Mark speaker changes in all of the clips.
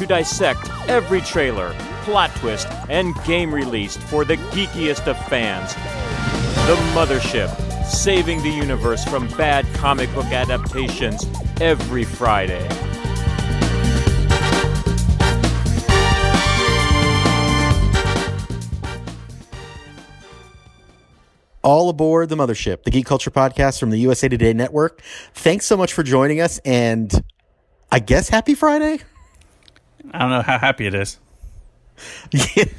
Speaker 1: to dissect every trailer, plot twist, and game released for the geekiest of fans. The Mothership, saving the universe from bad comic book adaptations every Friday.
Speaker 2: All aboard the mothership, the Geek Culture Podcast from the USA Today Network. Thanks so much for joining us, and I guess happy Friday.
Speaker 3: I don't know how happy it is.
Speaker 2: Yeah.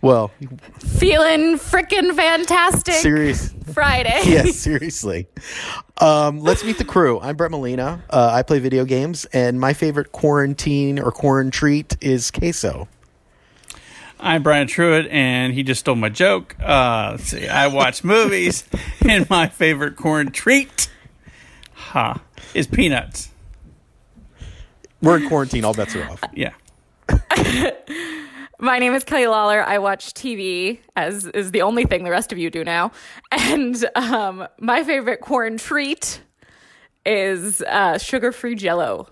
Speaker 2: Well,
Speaker 4: Feeling freaking fantastic.
Speaker 2: serious.
Speaker 4: Friday.
Speaker 2: yes, seriously. Um, let's meet the crew. I'm Brett Molina. Uh, I play video games, and my favorite quarantine or quarantine treat is queso.
Speaker 3: I'm Brian Truitt, and he just stole my joke. Uh, let's see, I watch movies, and my favorite corn treat, ha, is peanuts.
Speaker 2: We're in quarantine. All bets are off.
Speaker 3: Yeah.
Speaker 4: My name is Kelly Lawler. I watch TV, as is the only thing the rest of you do now. And um, my favorite corn treat is uh, sugar free jello.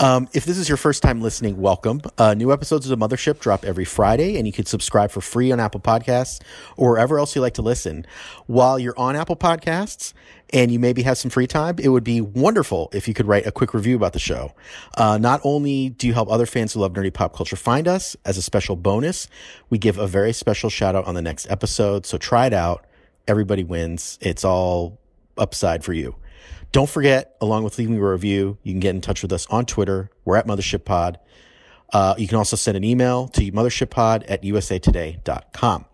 Speaker 2: Um, if this is your first time listening, welcome. Uh, new episodes of The Mothership drop every Friday, and you can subscribe for free on Apple Podcasts or wherever else you like to listen. While you're on Apple Podcasts and you maybe have some free time, it would be wonderful if you could write a quick review about the show. Uh, not only do you help other fans who love nerdy pop culture find us, as a special bonus, we give a very special shout out on the next episode. So try it out. Everybody wins. It's all upside for you. Don't forget, along with leaving a review, you can get in touch with us on Twitter. We're at Mothership Pod. Uh, you can also send an email to mothershippod at usatoday.com.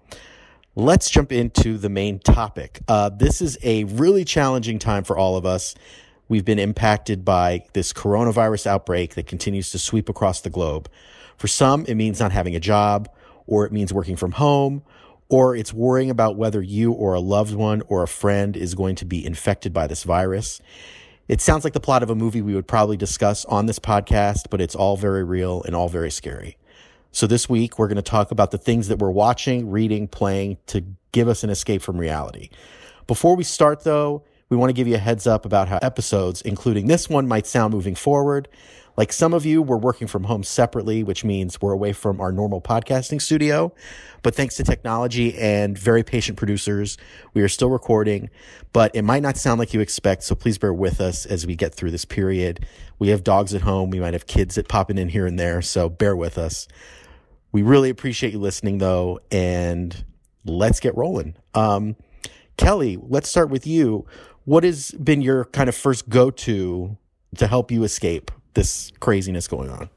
Speaker 2: Let's jump into the main topic. Uh, this is a really challenging time for all of us. We've been impacted by this coronavirus outbreak that continues to sweep across the globe. For some, it means not having a job, or it means working from home, or it's worrying about whether you or a loved one or a friend is going to be infected by this virus. It sounds like the plot of a movie we would probably discuss on this podcast, but it's all very real and all very scary. So this week, we're going to talk about the things that we're watching, reading, playing to give us an escape from reality. Before we start, though, we want to give you a heads up about how episodes, including this one, might sound moving forward. Like some of you, we're working from home separately, which means we're away from our normal podcasting studio. But thanks to technology and very patient producers, we are still recording, but it might not sound like you expect. So please bear with us as we get through this period. We have dogs at home. We might have kids that popping in here and there. So bear with us. We really appreciate you listening though. And let's get rolling. Um, Kelly, let's start with you. What has been your kind of first go to to help you escape this craziness going on?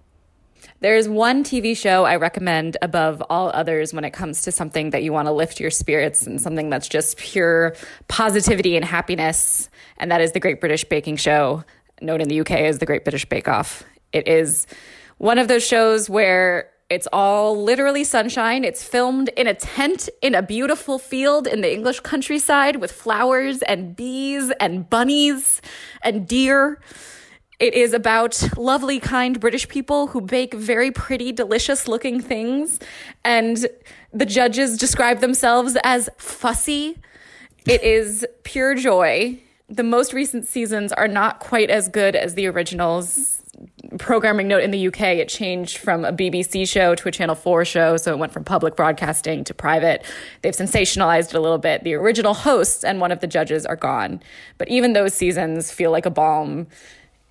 Speaker 4: There's one TV show I recommend above all others when it comes to something that you want to lift your spirits and something that's just pure positivity and happiness, and that is The Great British Baking Show, known in the UK as The Great British Bake Off. It is one of those shows where it's all literally sunshine. It's filmed in a tent in a beautiful field in the English countryside with flowers and bees and bunnies and deer. It is about lovely, kind British people who bake very pretty, delicious looking things. And the judges describe themselves as fussy. It is pure joy. The most recent seasons are not quite as good as the originals. Programming note in the UK, it changed from a BBC show to a Channel 4 show. So it went from public broadcasting to private. They've sensationalized it a little bit. The original hosts and one of the judges are gone. But even those seasons feel like a balm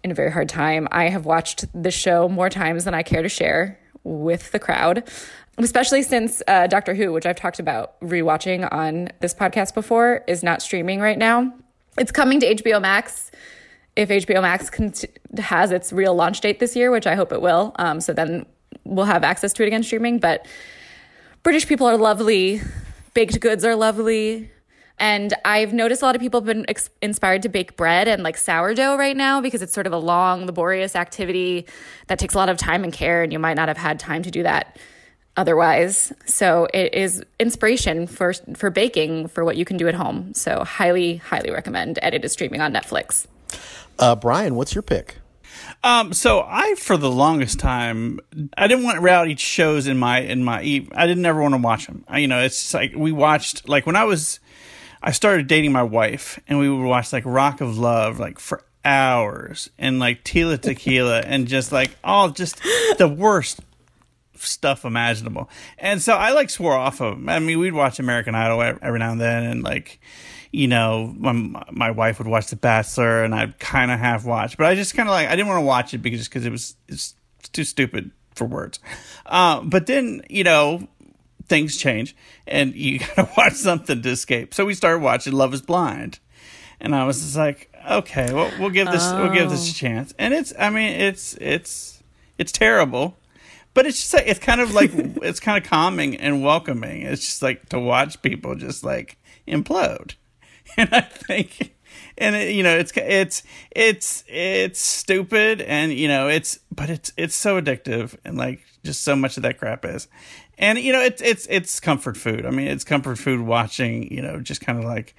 Speaker 4: in a very hard time. I have watched the show more times than I care to share with the crowd, especially since uh, Doctor Who, which I've talked about rewatching on this podcast before, is not streaming right now. It's coming to HBO Max if HBO Max cont- has its real launch date this year, which I hope it will. Um, so then we'll have access to it again streaming. But British people are lovely, baked goods are lovely. And I've noticed a lot of people have been ex- inspired to bake bread and like sourdough right now because it's sort of a long, laborious activity that takes a lot of time and care, and you might not have had time to do that otherwise. So it is inspiration for for baking for what you can do at home. So highly, highly recommend. And it is streaming on Netflix.
Speaker 2: Uh, Brian, what's your pick?
Speaker 3: Um, so I, for the longest time, I didn't want reality shows in my in my. I didn't ever want to watch them. I, you know, it's like we watched like when I was, I started dating my wife, and we would watch like Rock of Love like for hours, and like Tila Tequila, and just like all just the worst stuff imaginable. And so I like swore off of. I mean, we'd watch American Idol every now and then, and like you know, my, my wife would watch The Bachelor, and I'd kind of half watch, but I just kind of like I didn't want to watch it because just because it was it's too stupid for words. Uh, but then you know things change, and you gotta watch something to escape. So we started watching Love Is Blind, and I was just like, okay, well we'll give this oh. we'll give this a oh. chance, and it's I mean it's it's it's terrible. But it's just like, it's kind of like it's kind of calming and welcoming. It's just like to watch people just like implode. and I think, and it, you know, it's it's it's it's stupid, and you know, it's but it's it's so addictive, and like just so much of that crap is, and you know, it's it's it's comfort food. I mean, it's comfort food watching, you know, just kind of like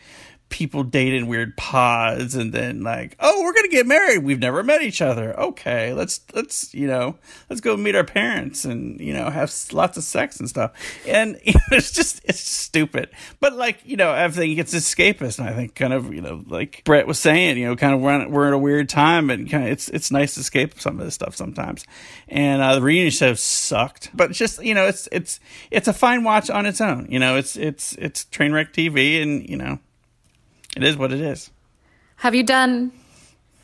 Speaker 3: people date in weird pods and then like oh we're gonna get married. We've never met each other. Okay let's let's you know let's go meet our parents and you know have lots of sex and stuff. And you know, it's just it's stupid. But like you know everything gets escapist and i think kind of you know like brett was saying you know kind of we're, in, we're in a weird time and kind of it's it's nice to escape some of this stuff sometimes. And uh, the reunion show sucked. But it's just you know it's it's it's a fine watch on its own. You know it's it's it's train wreck tv and you know it is what it is.
Speaker 4: Have you done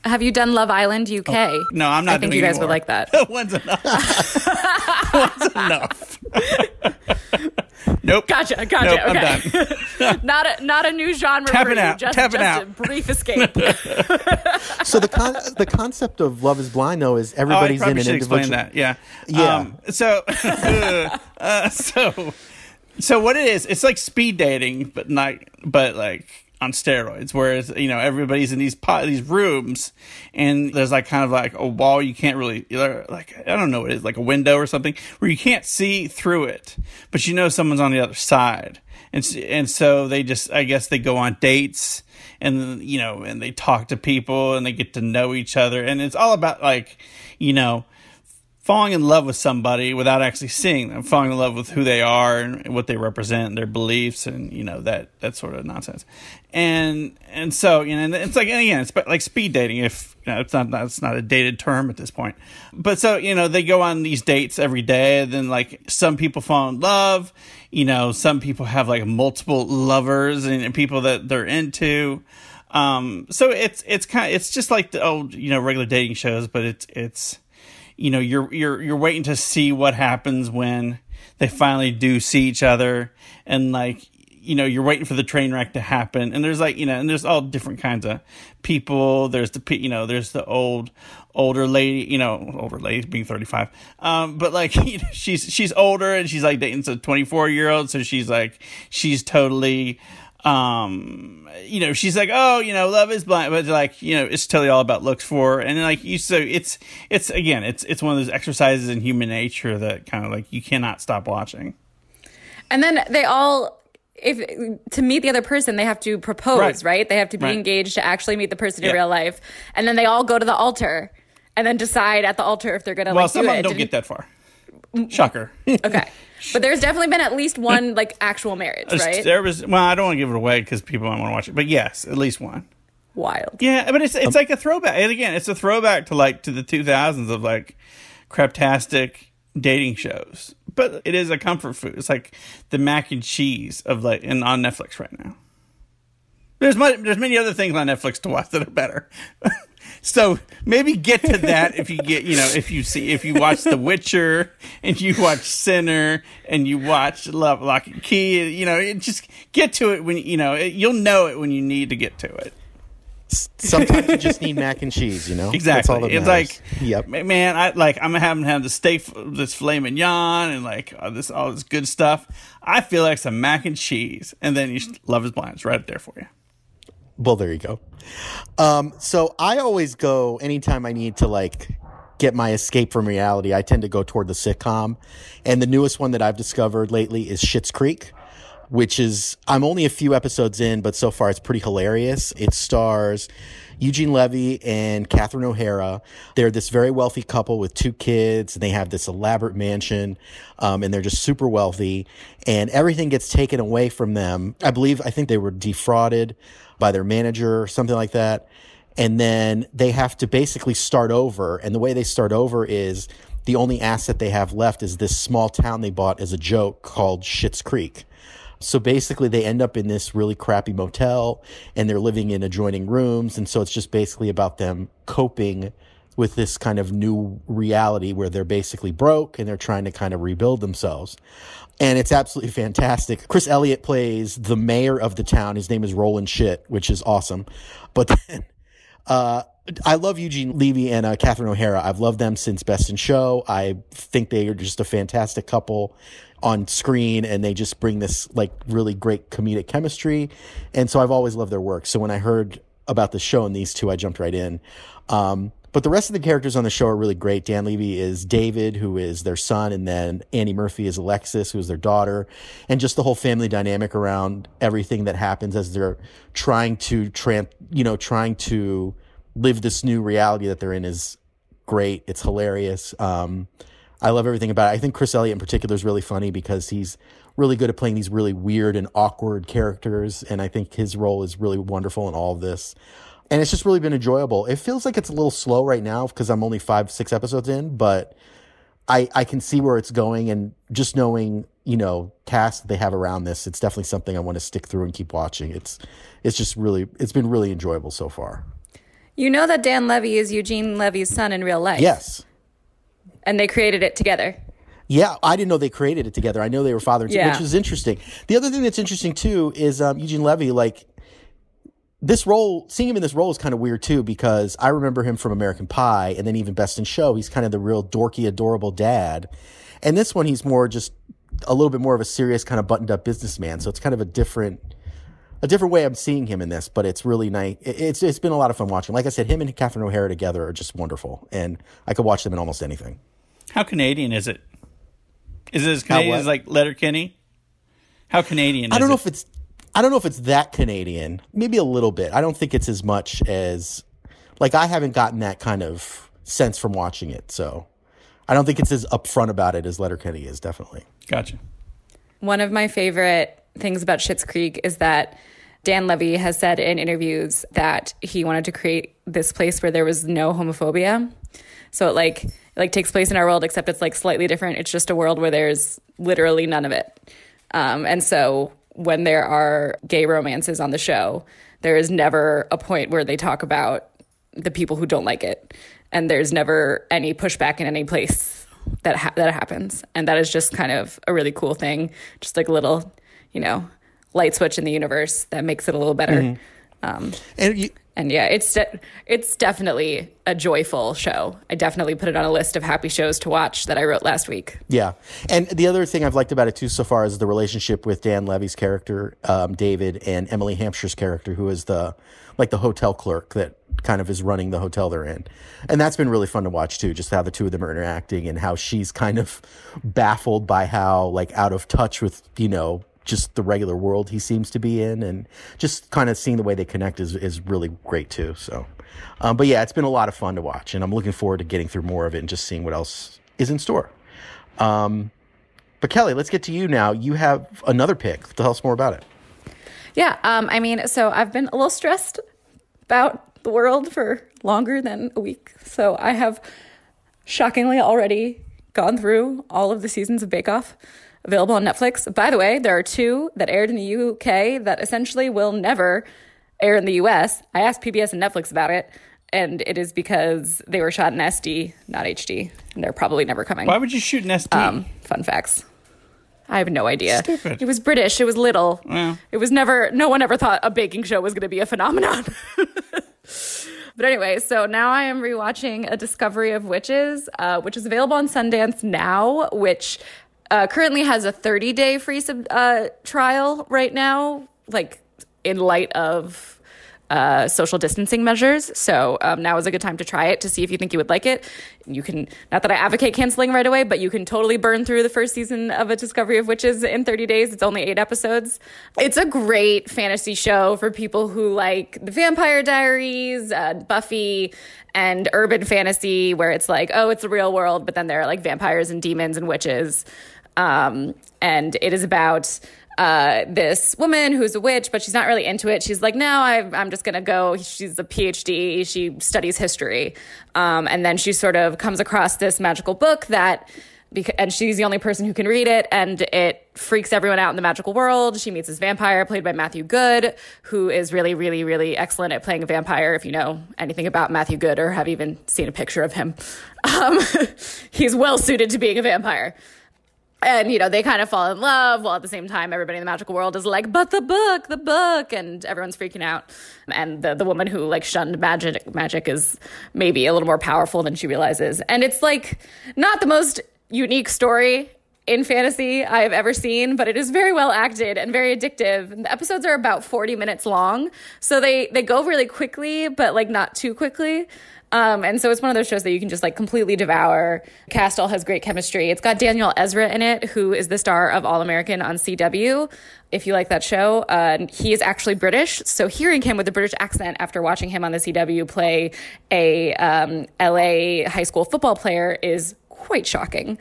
Speaker 4: have you done Love Island UK? Oh,
Speaker 3: no, I'm not.
Speaker 4: I think you guys
Speaker 3: anymore.
Speaker 4: would like that.
Speaker 3: One's enough. One's enough. nope.
Speaker 4: Gotcha. Gotcha.
Speaker 3: Nope,
Speaker 4: okay. I'm done. not a not a new genre
Speaker 3: Tapping
Speaker 4: for
Speaker 3: out.
Speaker 4: you. Just,
Speaker 3: Tapping
Speaker 4: just
Speaker 3: out.
Speaker 4: a brief escape.
Speaker 2: so the con- the concept of Love Is Blind though is everybody's
Speaker 3: oh,
Speaker 2: in an individual.
Speaker 3: explain that. Yeah.
Speaker 2: Yeah.
Speaker 3: Um, so, uh, so, so what it is? It's like speed dating, but not, but like on steroids. Whereas you know everybody's in these pot, these rooms, and there's like kind of like a wall you can't really like I don't know what it is like a window or something where you can't see through it, but you know someone's on the other side, and and so they just I guess they go on dates and you know and they talk to people and they get to know each other and it's all about like you know falling in love with somebody without actually seeing them, falling in love with who they are and what they represent, their beliefs, and you know that that sort of nonsense. And and so you know, it's like again, it's like speed dating. If you know, it's not it's not a dated term at this point, but so you know, they go on these dates every day. And then like some people fall in love. You know, some people have like multiple lovers and, and people that they're into. Um, so it's it's kind of it's just like the old you know regular dating shows, but it's it's you know you're you're you're waiting to see what happens when they finally do see each other. And like you know you're waiting for the train wreck to happen. And there's like you know and there's all different kinds of people. There's the you know there's the old older lady you know older lady being 35 um but like you know, she's she's older and she's like dating a 24 year old so she's like she's totally um you know she's like oh you know love is blind but like you know it's totally all about looks for and like you so it's it's again it's it's one of those exercises in human nature that kind of like you cannot stop watching
Speaker 4: and then they all if to meet the other person they have to propose right, right? they have to be right. engaged to actually meet the person in yeah. real life and then they all go to the altar and then decide at the altar if they're gonna
Speaker 3: well
Speaker 4: like
Speaker 3: some of them
Speaker 4: it.
Speaker 3: don't
Speaker 4: Did
Speaker 3: get that far shocker
Speaker 4: okay but there's definitely been at least one like actual marriage, right?
Speaker 3: There was. Well, I don't want to give it away because people might want to watch it, but yes, at least one.
Speaker 4: Wild.
Speaker 3: Yeah, but it's it's um, like a throwback. And again, it's a throwback to like to the 2000s of like craptastic dating shows. But it is a comfort food. It's like the mac and cheese of like and on Netflix right now. There's much, there's many other things on Netflix to watch that are better. So maybe get to that if you get, you know, if you see, if you watch The Witcher and you watch Sinner and you watch Love, Locke and Key, you know, just get to it when, you know, you'll know it when you need to get to it.
Speaker 2: Sometimes you just need mac and cheese, you know.
Speaker 3: Exactly. it's like,
Speaker 2: yep,
Speaker 3: man. I like. I'm having had the steak, this filet mignon, and like all this, all this good stuff. I feel like some mac and cheese, and then you love is blind. It's right there for you.
Speaker 2: Well, there you go. Um, so I always go anytime I need to like get my escape from reality, I tend to go toward the sitcom. And the newest one that I've discovered lately is Schitt's Creek, which is, I'm only a few episodes in, but so far it's pretty hilarious. It stars Eugene Levy and Catherine O'Hara. They're this very wealthy couple with two kids, and they have this elaborate mansion, um, and they're just super wealthy. And everything gets taken away from them. I believe, I think they were defrauded by their manager or something like that. And then they have to basically start over. And the way they start over is the only asset they have left is this small town they bought as a joke called Schitt's Creek. So basically, they end up in this really crappy motel and they're living in adjoining rooms. And so it's just basically about them coping with this kind of new reality where they're basically broke and they're trying to kind of rebuild themselves. And it's absolutely fantastic. Chris Elliott plays the mayor of the town. His name is Roland Schitt, which is awesome. But then, uh, I love Eugene Levy and uh, Catherine O'Hara. I've loved them since Best in Show. I think they are just a fantastic couple on screen and they just bring this like really great comedic chemistry. And so I've always loved their work. So when I heard about the show and these two, I jumped right in. Um, but the rest of the characters on the show are really great. Dan Levy is David, who is their son, and then Annie Murphy is Alexis, who is their daughter, and just the whole family dynamic around everything that happens as they're trying to tramp, you know, trying to live this new reality that they're in is great. It's hilarious. Um, I love everything about it. I think Chris Elliott in particular is really funny because he's really good at playing these really weird and awkward characters. And I think his role is really wonderful in all of this. And it's just really been enjoyable. It feels like it's a little slow right now because I'm only five, six episodes in, but I, I can see where it's going. And just knowing, you know, cast they have around this, it's definitely something I want to stick through and keep watching. It's, it's just really, it's been really enjoyable so far.
Speaker 4: You know that Dan Levy is Eugene Levy's son in real life.
Speaker 2: Yes
Speaker 4: and they created it together.
Speaker 2: Yeah, I didn't know they created it together. I know they were father and son,
Speaker 4: Yeah.
Speaker 2: which is interesting. The other thing that's interesting too is um, Eugene Levy. Like this role, seeing him in this role is kind of weird too because I remember him from American Pie, and then even Best in Show. He's kind of the real dorky, adorable dad. And this one, he's more just a little bit more of a serious kind of buttoned up businessman. So it's kind of a different. A different way I'm seeing him in this, but it's really nice. It's it's been a lot of fun watching. Like I said, him and Catherine O'Hara together are just wonderful, and I could watch them in almost anything.
Speaker 3: How Canadian is it? Is it as Canadian as like Letterkenny? How Canadian?
Speaker 2: I don't know if it's I don't know if it's that Canadian. Maybe a little bit. I don't think it's as much as like I haven't gotten that kind of sense from watching it. So I don't think it's as upfront about it as Letterkenny is. Definitely.
Speaker 3: Gotcha.
Speaker 4: One of my favorite things about Schitt's Creek is that Dan Levy has said in interviews that he wanted to create this place where there was no homophobia. So it like it like takes place in our world, except it's like slightly different. It's just a world where there's literally none of it. Um, and so when there are gay romances on the show, there is never a point where they talk about the people who don't like it, and there's never any pushback in any place that ha- that happens, and that is just kind of a really cool thing, just like a little, you know, light switch in the universe that makes it a little better. Um,
Speaker 2: And you,
Speaker 4: and yeah, it's de- it's definitely a joyful show. I definitely put it on a list of happy shows to watch that I wrote last week.
Speaker 2: yeah. And the other thing I've liked about it too so far is the relationship with Dan Levy's character, um, David, and Emily Hampshire's character, who is the like the hotel clerk that kind of is running the hotel they're in. And that's been really fun to watch too, just how the two of them are interacting and how she's kind of baffled by how like out of touch with, you know, just the regular world he seems to be in and just kind of seeing the way they connect is, is really great too. So, um, but yeah, it's been a lot of fun to watch and I'm looking forward to getting through more of it and just seeing what else is in store. Um, but Kelly, let's get to you now. You have another pick. Tell us more about it.
Speaker 4: Yeah, um, I mean, so I've been a little stressed about the world for longer than a week. So I have shockingly already gone through all of the seasons of Bake Off available on Netflix. By the way, there are two that aired in the UK that essentially will never air in the US. I asked PBS and Netflix about it, and it is because they were shot in SD, not HD, and they're probably never coming.
Speaker 3: Why would you shoot an SD?
Speaker 4: Um, fun facts. I have no idea.
Speaker 3: Stupid.
Speaker 4: It was British. It was little.
Speaker 3: Yeah.
Speaker 4: It was never. No one ever thought a baking show was going to be a phenomenon. but anyway, so now I am rewatching A Discovery of Witches, uh, which is available on Sundance now, which uh, currently has a 30 day free sub, uh, trial right now, like in light of uh, social distancing measures. So um, now is a good time to try it to see if you think you would like it. You can, not that I advocate canceling right away, but you can totally burn through the first season of A Discovery of Witches in 30 days. It's only eight episodes. It's a great fantasy show for people who like the Vampire Diaries, uh, Buffy, and urban fantasy, where it's like, oh, it's the real world, but then there are like vampires and demons and witches. Um, and it is about uh, this woman who's a witch, but she's not really into it. She's like, no, I, am just going to go. She's a PhD. She studies history. Um, and then she sort of comes across this magical book that, and she's the only person who can read it, and it freaks everyone out in the magical world. She meets this vampire played by Matthew Goode, who is really, really, really excellent at playing a vampire. If you know anything about Matthew Goode or have even seen a picture of him, um, he's well suited to being a vampire and you know they kind of fall in love while at the same time everybody in the magical world is like but the book the book and everyone's freaking out and the, the woman who like shunned magic magic is maybe a little more powerful than she realizes and it's like not the most unique story in fantasy I have ever seen, but it is very well acted and very addictive. The episodes are about 40 minutes long, so they they go really quickly, but like not too quickly. Um, and so it's one of those shows that you can just like completely devour. Cast all has great chemistry. It's got Daniel Ezra in it, who is the star of All American on CW. If you like that show, uh, he is actually British. So hearing him with a British accent after watching him on the CW play a um, LA high school football player is quite shocking.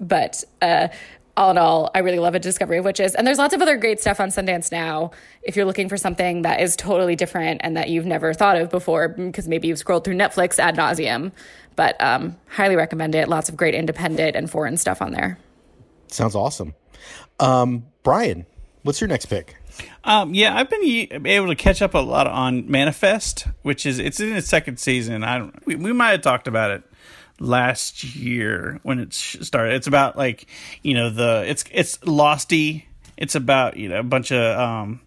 Speaker 4: But uh, all in all, I really love a Discovery of Witches. And there's lots of other great stuff on Sundance now. If you're looking for something that is totally different and that you've never thought of before, because maybe you've scrolled through Netflix ad nauseum. But um, highly recommend it. Lots of great independent and foreign stuff on there.
Speaker 2: Sounds awesome. Um, Brian, what's your next pick?
Speaker 3: Um, yeah, I've been able to catch up a lot on Manifest, which is it's in its second season. I don't, we, we might have talked about it last year when it started. It's about like you know the it's it's Losty. It's about you know a bunch of um,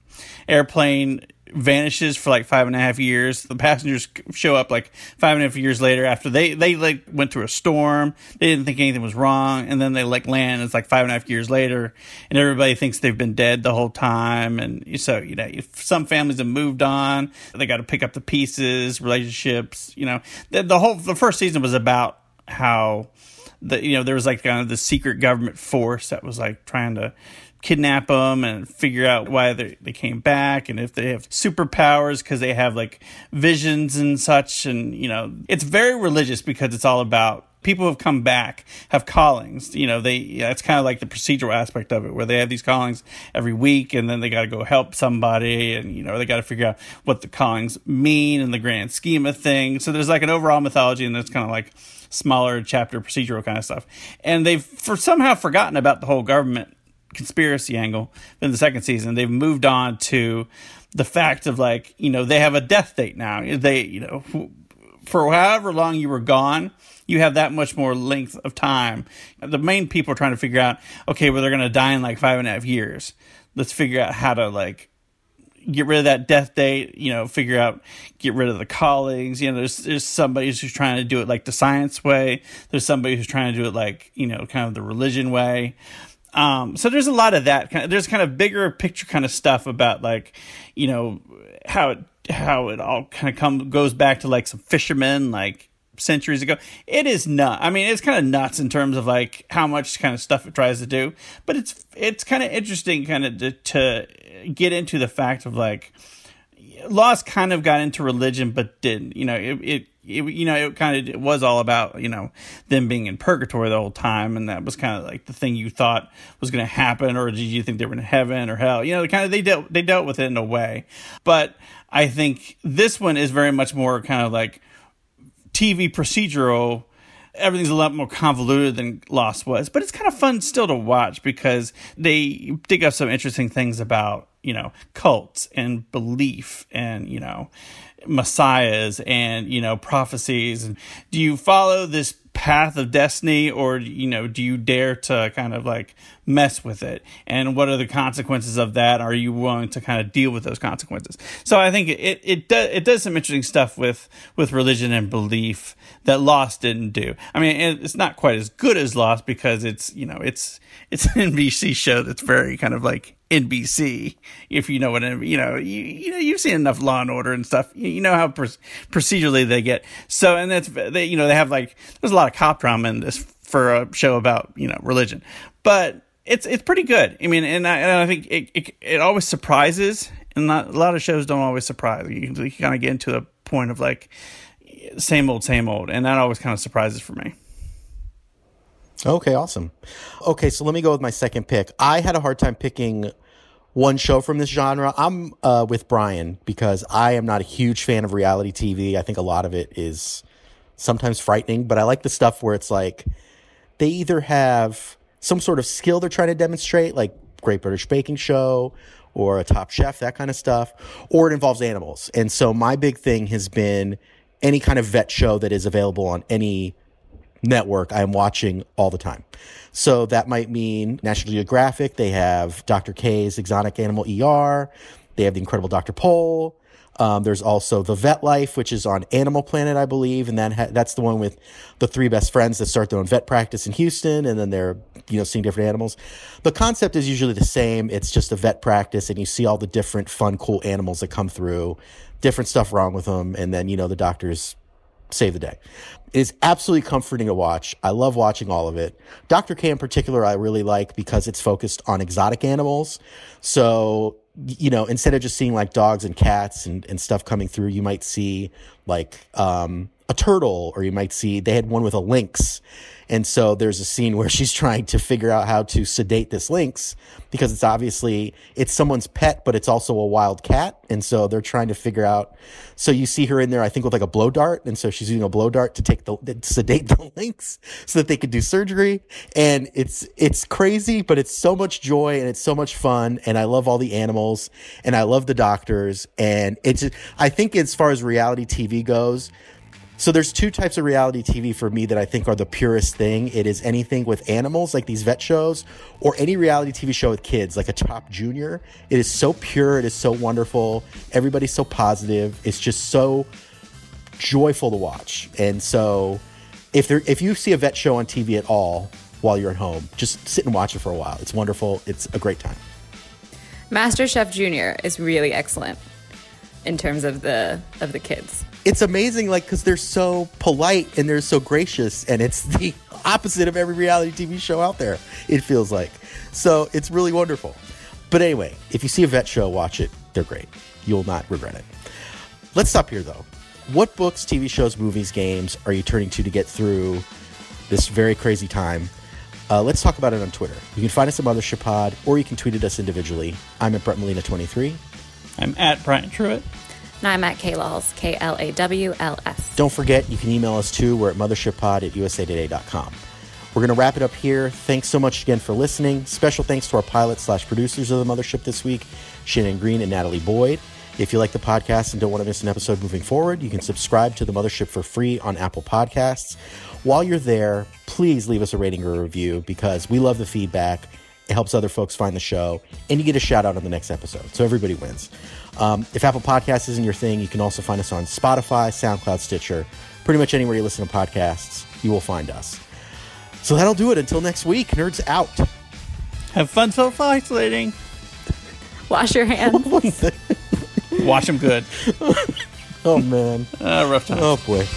Speaker 3: airplane vanishes for like five and a half years. The passengers show up like five and a half years later after they they like went through a storm. They didn't think anything was wrong, and then they like land. It's like five and a half years later, and everybody thinks they've been dead the whole time. And so you know, some families have moved on, they got to pick up the pieces, relationships. You know, the, the whole the first season was about how the you know there was like kind of the secret government force that was like trying to kidnap them and figure out why they, they came back and if they have superpowers because they have like visions and such. And you know it's very religious because it's all about people who have come back have callings. You know they yeah, it's kind of like the procedural aspect of it where they have these callings every week and then they got to go help somebody and you know they got to figure out what the callings mean in the grand scheme of things. So there's like an overall mythology and it's kind of like smaller chapter procedural kind of stuff. And they've for somehow forgotten about the whole government conspiracy angle in the second season. They've moved on to the fact of like, you know, they have a death date now. They, you know, for however long you were gone, you have that much more length of time. The main people are trying to figure out, okay, well, they're going to die in like five and a half years. Let's figure out how to like get rid of that death date, you know, figure out, get rid of the callings. You know, there's, there's somebody who's trying to do it like the science way. There's somebody who's trying to do it like, you know, kind of the religion way. Um, so there's a lot of that kind of, there's kind of bigger picture kind of stuff about like, you know, how it, how it all kind of come, goes back to like some fishermen, like, centuries ago. It is not. I mean, it's kind of nuts in terms of like how much kind of stuff it tries to do, but it's it's kind of interesting, kind of to, to get into the fact of like Lost kind of got into religion, but didn't. You know, it, it, it you know, it kind of it was all about you know them being in purgatory the whole time, and that was kind of like the thing you thought was going to happen, or did you think they were in heaven or hell? You know, kind of they dealt they dealt with it in a way, but I think this one is very much more kind of like TV procedural everything's a lot more convoluted than Lost was, but it's kind of fun still to watch because they dig up some interesting things about, you know, cults and belief and, you know, messiahs and, you know, prophecies. And do you follow this path of destiny or you know do you dare to kind of like mess with it? And what are the consequences of that? Are you willing to kind of deal with those consequences? So i think it it does it does some interesting stuff with with religion and belief that lost didn't do. I mean it's not quite as good as lost because it's you know it's it's an nbc show that's very kind of like NBC. If you know what you know, you, you know you've seen enough Law and Order and stuff. You, you know how pr- procedurally they get. So and that's they you know they have like there's a lot of cop drama in this for a show about you know religion, but it's it's pretty good. I mean, and I, and I think it, it, it always surprises, and not, a lot of shows don't always surprise. You, you kind of get into a point of like same old, same old, and that always kind of surprises for me.
Speaker 2: Okay, awesome. Okay, so let me go with my second pick. I had a hard time picking one show from this genre. I'm uh, with Brian because I am not a huge fan of reality TV. I think a lot of it is sometimes frightening, but I like the stuff where it's like they either have some sort of skill they're trying to demonstrate, like Great British Baking Show or a Top Chef, that kind of stuff, or it involves animals. And so my big thing has been any kind of vet show that is available on any network I am watching all the time. So that might mean National Geographic. They have Dr. K's Exotic Animal ER. They have the Incredible Dr. Pol. Um, there's also the Vet Life, which is on Animal Planet, I believe, and that ha- that's the one with the three best friends that start their own vet practice in Houston, and then they're you know seeing different animals. The concept is usually the same. It's just a vet practice, and you see all the different fun, cool animals that come through, different stuff wrong with them, and then you know the doctors save the day. It is absolutely comforting to watch. I love watching all of it. Dr. K in particular, I really like because it's focused on exotic animals. So, you know, instead of just seeing like dogs and cats and, and stuff coming through, you might see like, um, a turtle, or you might see they had one with a lynx. And so there's a scene where she's trying to figure out how to sedate this lynx because it's obviously it's someone's pet, but it's also a wild cat. And so they're trying to figure out. So you see her in there, I think, with like a blow dart, and so she's using a blow dart to take the to sedate the lynx so that they could do surgery. And it's it's crazy, but it's so much joy and it's so much fun. And I love all the animals and I love the doctors. And it's I think as far as reality TV goes so there's two types of reality TV for me that I think are the purest thing. It is anything with animals like these vet shows or any reality TV show with kids like a Top Junior. It is so pure, it is so wonderful. Everybody's so positive. It's just so joyful to watch. And so if there if you see a vet show on TV at all while you're at home, just sit and watch it for a while. It's wonderful. It's a great time.
Speaker 4: Master Chef Junior is really excellent in terms of the of the kids
Speaker 2: it's amazing, like because they're so polite and they're so gracious, and it's the opposite of every reality TV show out there. It feels like so it's really wonderful. But anyway, if you see a vet show, watch it. They're great. You'll not regret it. Let's stop here though. What books, TV shows, movies, games are you turning to to get through this very crazy time? Uh, let's talk about it on Twitter. You can find us at Mothership Pod, or you can tweet at us individually. I'm at Brett Molina 23.
Speaker 3: I'm at Brian Truitt.
Speaker 4: And I'm at Klawls, K L A W L S.
Speaker 2: Don't forget, you can email us too. We're at mothershippod at usatoday.com. We're going to wrap it up here. Thanks so much again for listening. Special thanks to our pilots slash producers of the Mothership this week, Shannon Green and Natalie Boyd. If you like the podcast and don't want to miss an episode moving forward, you can subscribe to the Mothership for free on Apple Podcasts. While you're there, please leave us a rating or a review because we love the feedback. It helps other folks find the show, and you get a shout out on the next episode. So everybody wins. Um, if Apple Podcasts isn't your thing, you can also find us on Spotify, SoundCloud, Stitcher, pretty much anywhere you listen to podcasts, you will find us. So that'll do it. Until next week, nerds out.
Speaker 3: Have fun self isolating.
Speaker 4: Wash your hands.
Speaker 3: Wash them good.
Speaker 2: oh, man.
Speaker 3: Uh, rough time.
Speaker 2: Oh, boy.